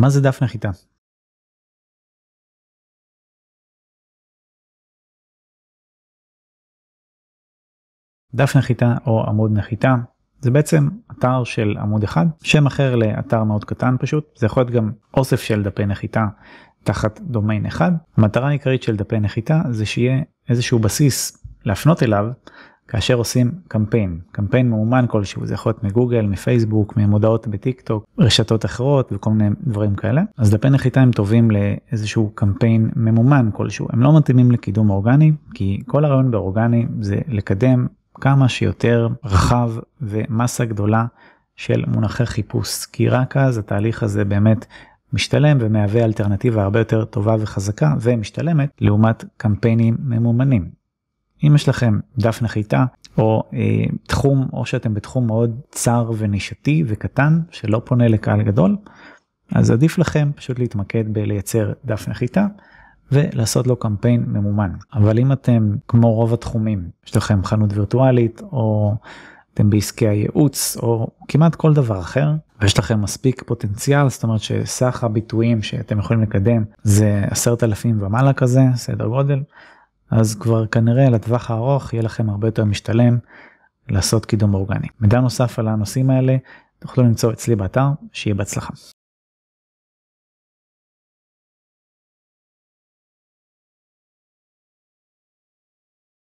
מה זה דף נחיתה? דף נחיתה או עמוד נחיתה זה בעצם אתר של עמוד אחד שם אחר לאתר מאוד קטן פשוט זה יכול להיות גם אוסף של דפי נחיתה תחת דומיין אחד המטרה העיקרית של דפי נחיתה זה שיהיה איזשהו בסיס להפנות אליו כאשר עושים קמפיין קמפיין מאומן כלשהו זה יכול להיות מגוגל מפייסבוק ממודעות בטיק טוק רשתות אחרות וכל מיני דברים כאלה אז דפי נחיתה הם טובים לאיזשהו קמפיין ממומן כלשהו הם לא מתאימים לקידום אורגני כי כל הרעיון באורגני זה לקדם כמה שיותר רחב ומסה גדולה של מונחי חיפוש כי רק אז התהליך הזה באמת משתלם ומהווה אלטרנטיבה הרבה יותר טובה וחזקה ומשתלמת לעומת קמפיינים ממומנים. אם יש לכם דף נחיתה או אה, תחום או שאתם בתחום מאוד צר ונישתי וקטן שלא פונה לקהל גדול אז עדיף לכם פשוט להתמקד בלייצר דף נחיתה ולעשות לו קמפיין ממומן. אבל אם אתם כמו רוב התחומים יש לכם חנות וירטואלית או אתם בעסקי הייעוץ או כמעט כל דבר אחר ויש לכם מספיק פוטנציאל זאת אומרת שסך הביטויים שאתם יכולים לקדם זה עשרת אלפים ומעלה כזה סדר גודל אז כבר כנראה לטווח הארוך יהיה לכם הרבה יותר משתלם לעשות קידום אורגני. מידע נוסף על הנושאים האלה תוכלו למצוא אצלי באתר שיהיה בהצלחה.